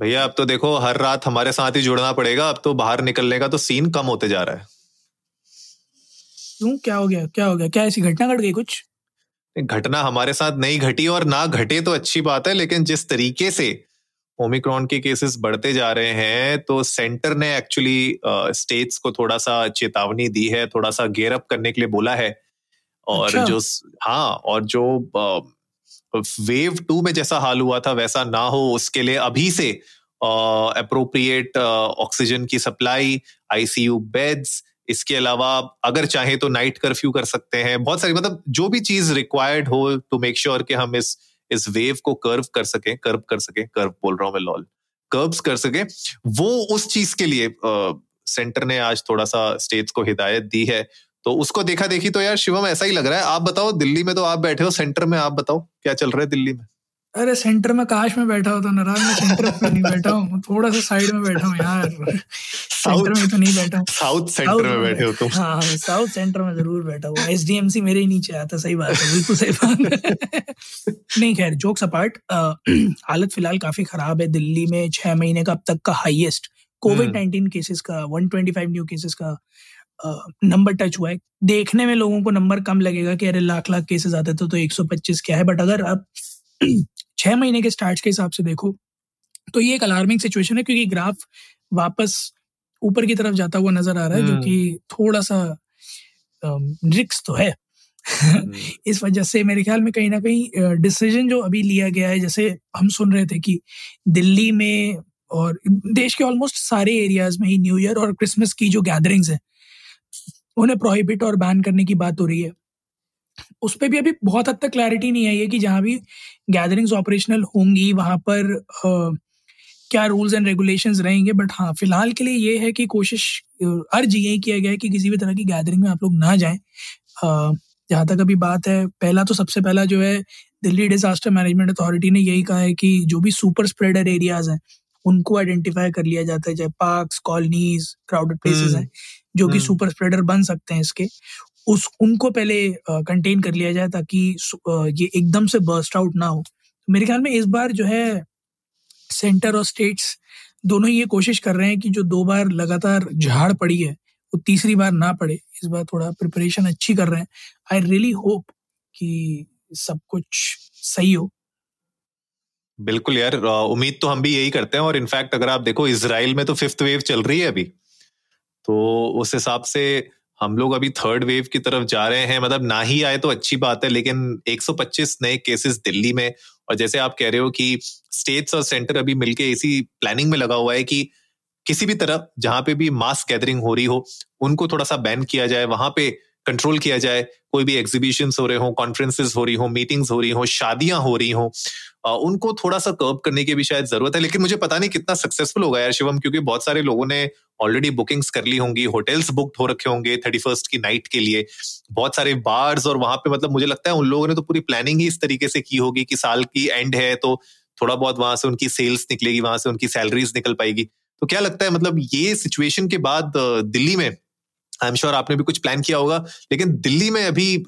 भैया अब तो देखो हर रात हमारे साथ ही जुड़ना पड़ेगा। अब तो बाहर निकलने का तो सीन कम होते जा रहा है। क्यों? क्या हो गया? क्या हो गया? क्या ऐसी घटना घट गई कुछ? घटना हमारे साथ नहीं घटी और ना घटे तो अच्छी बात है लेकिन जिस तरीके से ओमिक्रॉन के केसेस बढ़ते जा रहे हैं तो सेंटर ने एक्चुअली स्टेट्स को थोड़ा सा चेतावनी दी है थोड़ा सा गेयर अप करने के लिए बोला है। और अच्छा। जो हाँ और जो वेव टू में जैसा हाल हुआ था, वैसा ना हो, उसके लिए अभी से अप्रोप्रिएट ऑक्सीजन की सप्लाई आईसीयू बेड्स इसके अलावा अगर चाहे तो नाइट कर्फ्यू कर सकते हैं। बहुत सारी मतलब जो भी चीज़ रिक्वायर्ड हो टू मेक श्योर कि हम इस इस वेव को कर्व कर सकें कर्व कर सकें कर्व बोल रहा हूँ मैं लॉल कर्व्स कर सके, वो उस चीज़ के लिए सेंटर ने आज थोड़ा सा स्टेट्स को हिदायत दी है। तो उसको देखा देखी तो यार शिवम ऐसा ही लग रहा है। आप बताओ दिल्ली में तो आप बैठे हो सेंटर में आप बताओ क्या चल रहा है दिल्ली में? अरे सेंटर में काश में बैठा होता नाराज़ मैं सेंटर में नहीं बैठा हूँ? थोड़ा सा साइड में बैठा हूँ यार। सेंटर में तो नहीं बैठा हूँ। साउथ सेंटर में बैठे हो तुम। हाँ साउथ सेंटर में ज़रूर बैठा हुआ एसडीएमसी मेरे ही नीचे आता सही बात है बिल्कुल सही बात नहीं खैर जोक्स अपार्ट हालत फ़िलहाल काफ़ी खराब है दिल्ली में छह महीने का अब तक का हाईएस्ट कोविड नाइनटीन केसेस का 125 न्यू केसेस का। नंबर टच हुआ है। देखने में लोगों को नंबर कम लगेगा कि अरे लाख लाख केसेस आते थे तो 125 क्या है? बट अगर आप छह महीने के स्टार्ट के हिसाब से देखो तो ये एक अलार्मिंग सिचुएशन है क्योंकि ग्राफ वापस ऊपर की तरफ़ जाता हुआ नज़र आ रहा है जो हम्म। कि थोड़ा सा रिक्स तो है। इस वजह से मेरे ख्याल में कहीं ना कहीं डिसीज़न जो अभी लिया गया है जैसे हम सुन रहे थे कि दिल्ली में और देश के ऑलमोस्ट सारे एरियाज़ में ही न्यू ईयर और क्रिसमस की जो गैदरिंग्स हैं उन्हें प्रोहिबिट और बैन करने की बात हो रही है। उस पर भी अभी बहुत हद तक क्लैरिटी नहीं आई है कि जहाँ भी गैदरिंग्स ऑपरेशनल होंगी वहाँ पर अ, क्या रूल्स एंड रेगुलेशंस रहेंगे बट हाँ फ़िलहाल के लिए ये है कि कोशिश अर्ज़ यही किया गया है कि किसी भी तरह की गैदरिंग में आप लोग ना जाएँ। जहाँ तक अभी बात है पहला तो सबसे पहला जो है दिल्ली डिजास्टर मैनेजमेंट अथॉरिटी ने यही कहा है कि जो भी सुपर स्प्रेडर एरियाज़ हैं उनको आइडेंटिफाई कर लिया जाता है चाहे पार्क्स कॉलोनीज क्राउडेड प्लेसेस हैं जो कि हम्म। सुपर स्प्रेडर बन सकते हैं इसके। उस उनको पहले कंटेन कर लिया जाए ताकि ये एकदम से बर्स्ट आउट ना हो। तो मेरे ख्याल में इस बार जो है सेंटर और स्टेट्स दोनों ही ये कोशिश कर रहे हैं कि जो दो बार लगातार झाड़ पड़ी है वो तीसरी बार ना पड़े। इस बार थोड़ा प्रिपरेशन अच्छी कर रहे हैं। आई रियली होप कि सब कुछ सही हो। बिल्कुल यार उम्मीद तो हम भी यही करते हैं और इनफैक्ट अगर आप देखो इसराइल में तो फिफ्थ वेव चल रही है अभी। तो उस हिसाब से हम लोग अभी थर्ड वेव की तरफ़ जा रहे हैं। मतलब ना ही आए तो अच्छी बात है, लेकिन 125 नए केसेस दिल्ली में और जैसे आप कह रहे हो कि स्टेट्स और सेंटर अभी मिलके इसी प्लानिंग में लगा हुआ है कि किसी भी तरह जहाँ पे भी मास गैदरिंग हो रही हो, उनको थोड़ा सा बैन किया जाए, वहाँ पे कंट्रोल किया जाए, कोई भी एग्जीबिशंस हो रहे हो कॉन्फ्रेंसेस हो रही हो मीटिंग्स हो रही हो, शादियाँ हो रही हो उनको थोड़ा सा कर्व करने की भी शायद ज़रूरत है, लेकिन मुझे पता नहीं कितना सक्सेसफुल होगा यार शिवम, क्योंकि बहुत सारे लोगों ने ऑलरेडी बुकिंग्स कर ली होंगी होटल्स बुक्ड हो रखे होंगे थर्टी फ़र्स्ट की नाइट के लिए, बहुत सारे बार्स और वहाँ पे मतलब मुझे लगता है उन लोगों ने तो पूरी प्लानिंग ही इस तरीके से की होगी कि साल की एंड है तो थोड़ा बहुत वहाँ से उनकी सेल्स निकलेगी, वहाँ से उनकी सैलरीज निकल पाएगी। तो क्या लगता है मतलब ये सिचुएशन के बाद दिल्ली में आई एम श्योर आपने भी कुछ प्लान किया होगा। लेकिन दिल्ली में अभी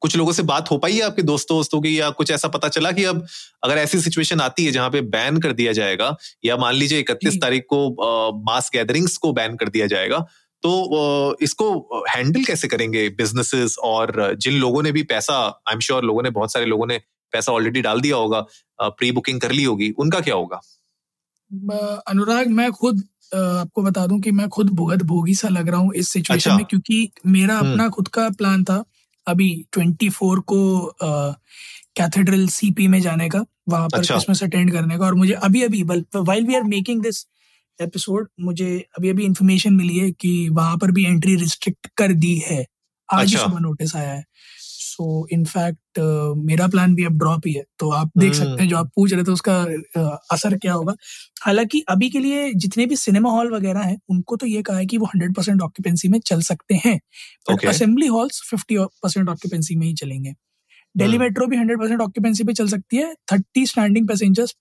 कुछ लोगों से बात हो पाई है आपके दोस्तों दोस्तों की? या कुछ ऐसा पता चला कि अब अगर ऐसी सिचुएशन आती है जहाँ पे बैन कर दिया जाएगा या मान लीजिए इकतीस तारीख को मास गैदरिंग्स को बैन कर दिया जाएगा तो इसको हैंडल कैसे करेंगे बिजनेसेस और जिन लोगों ने भी पैसा आई एम श्योर लोगों ने बहुत सारे लोगों ने पैसा ऑलरेडी डाल दिया होगा प्री बुकिंग कर ली होगी उनका क्या होगा? अनुराग मैं खुद आपको बता दूँ कि मैं खुद भुगत भोगी सा लग रहा हूँ इस सिचुएशन अच्छा। में क्योंकि मेरा हम्म। अपना खुद का प्लान था अभी 24 को कैथेड्रल सीपी में जाने का वहाँ पर अच्छा। क्रिसमस अटेंड करने का और मुझे अभी अभी while we are making this episode मुझे अभी अभी इंफॉर्मेशन मिली है कि वहाँ पर भी एंट्री रिस्ट्रिक्ट कर दी है आज अच्छा। सुबह नोटिस आया है सो इनफैक्ट मेरा प्लान भी अब ड्रॉप ही है। तो आप देख सकते हैं जो आप पूछ रहे थे उसका uh, असर क्या होगा। हालाँकि अभी के लिए जितने भी सिनेमा हॉल वगैरह हैं उनको तो ये कहा है कि वो हंड्रेड परसेंट ऑक्यूपेंसी में चल सकते हैं। But assembly halls fifty percent occupancy में ही चलेंगे। दिल्ली मेट्रो भी हंड्रेड परसेंट ऑक्यूपेंसी पे चल सकती है। थर्टी स्टैंडिंग पैसेंजर्स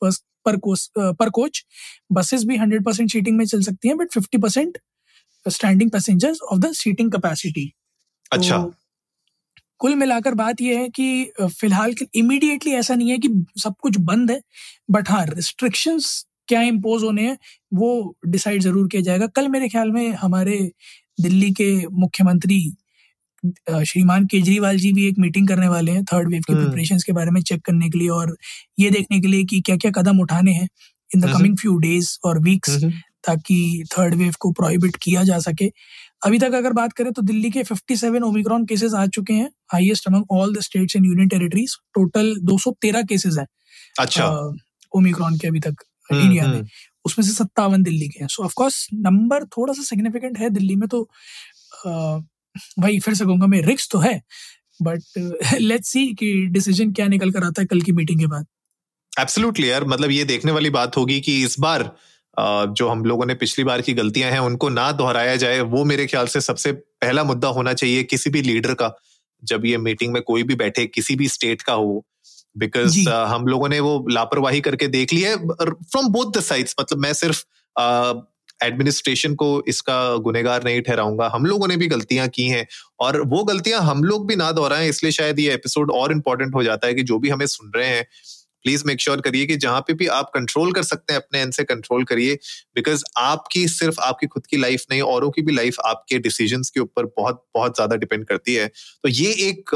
पर कोच पर कोच बसेस भी हंड्रेड परसेंट सीटिंग में चल सकती हैं but fifty percent standing passengers of the seating capacity अच्छा। तो कुल मिलाकर बात यह है कि फ़िलहाल इमीडिएटली ऐसा नहीं है कि सब कुछ बंद है बट हाँ रिस्ट्रिक्शंस क्या इम्पोज होने हैं वो डिसाइड ज़रूर किया जाएगा। कल मेरे ख्याल में हमारे दिल्ली के मुख्यमंत्री श्रीमान केजरीवाल जी भी एक मीटिंग करने वाले हैं थर्ड वेव की प्रिपरेशन के बारे में चेक करने के लिए और ये देखने के लिए कि क्या क्या कदम उठाने हैं in the coming few days और वीक्स ताकि थर्ड वेव को प्रोहिबिट किया जा सके। अभी तक अगर बात करें तो दिल्ली के 57 ओमिक्रॉन केसेस आ चुके हैं highest among all the states and union territories total 213 cases हैं अच्छा। ओमिक्रॉन के अभी तक इंडिया में। उसमें से सत्तावन दिल्ली के हैं। सो ऑफ़ कोर्स नंबर थोड़ा सा सिग्निफिकेंट है दिल्ली में तो भाई फिर से कहूँगा मैं रिक्स तो है बट लेट्स सी कि डिसीज़न क्या निकल कर आता है कल की मीटिंग के बाद। एब्सोल्युटली यार मतलब ये देखने वाली बात होगी कि इस बार जो हम लोगों ने पिछली बार की गलतियाँ हैं उनको ना दोहराया जाए वो मेरे ख्याल से सबसे पहला मुद्दा होना चाहिए किसी भी लीडर का जब ये मीटिंग में कोई भी बैठे किसी भी स्टेट का हो। बिकॉज़ uh, हम लोगों ने वो लापरवाही करके देख ली है फ्रॉम बोथ द साइड्स मतलब मैं सिर्फ़ एडमिनिस्ट्रेशन को इसका गुनेगार नहीं ठहराऊँगा। हम लोगों ने भी गलतियाँ की हैं और वो गलतियाँ हम लोग भी ना दोहराएँ इसलिए शायद ये एपिसोड और इम्पोर्टेंट हो जाता है कि जो भी हमें सुन रहे हैं प्लीज़ मेक श्योर करिए कि जहाँ पे भी आप कंट्रोल कर सकते हैं अपने एंड से कंट्रोल करिए बिकॉज़ आपकी सिर्फ़ आपकी खुद की लाइफ नहीं औरों की भी लाइफ आपके डिसीज़न के ऊपर बहुत बहुत ज़्यादा डिपेंड करती है। तो ये एक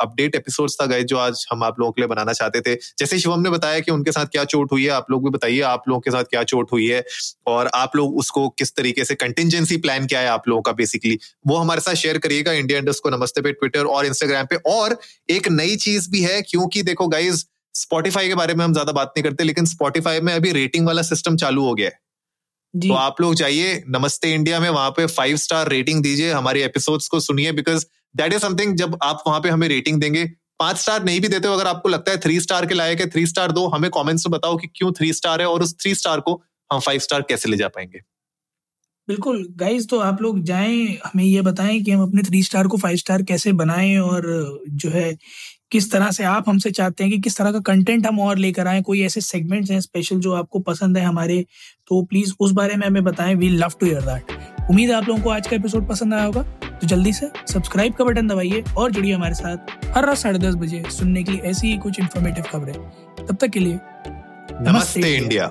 अपडेट uh, एपिसोड था गए जो आज हम आप लोगों के लिए बनाना चाहते थे। जैसे शिवम ने बताया कि उनके साथ क्या चोट हुई है आप लोग भी बताइए आप लोगों के साथ क्या चोट हुई है और आप लोग उसको किस तरीके से कंटिजेंसी प्लान क्या है आप लोगों का बेसिकली वो हमारे साथ शेयर करिएगा इंडिया इंडस्ट को नमस्ते पे ट्विटर और इंस्टाग्राम पे। और एक नई चीज़ भी है क्योंकि देखो गाइज़ स्पॉटिफाई के बारे में हम ज़्यादा बात नहीं करते लेकिन स्पॉटिफाई में अभी रेटिंग वाला सिस्टम चालू हो गया है। तो आप लोग जाइए नमस्ते इंडिया में वहाँ पे फाइव स्टार रेटिंग दीजिए हमारे एपिसोड्स को सुनिए बिकॉज़ दैट इज़ समथिंग जब आप वहाँ पे हमें रेटिंग देंगे पाँच स्टार नहीं भी देते हो अगर आपको लगता है थ्री स्टार के लायक है थ्री स्टार दो हमें कमेंट्स में बताओ कि क्यों थ्री स्टार है और उस थ्री स्टार को हम फाइव स्टार कैसे ले जा पाएँगे। बिल्कुल गाइज़ तो आप लोग जाएँ हमें ये बताएँ कि हम अपने थ्री स्टार को फाइव स्टार कैसे बनाएँ और जो है किस तरह से आप हमसे चाहते हैं कि किस तरह का कंटेंट हम और लेकर आए, कोई ऐसे सेगमेंट्स हैं स्पेशल जो आपको पसंद है हमारे तो प्लीज़ उस बारे में हमें बताएँ। We love to hear that उम्मीद है आप लोगों को आज का एपिसोड पसंद आया होगा। तो जल्दी से सब्सक्राइब का बटन दबाइए और जुड़िए हमारे साथ हर रात साढ़े दस बजे सुनने के लिए ऐसी ही कुछ इन्फॉर्मेटिव खबरें। तब तक के लिए नमस्ते इंडिया।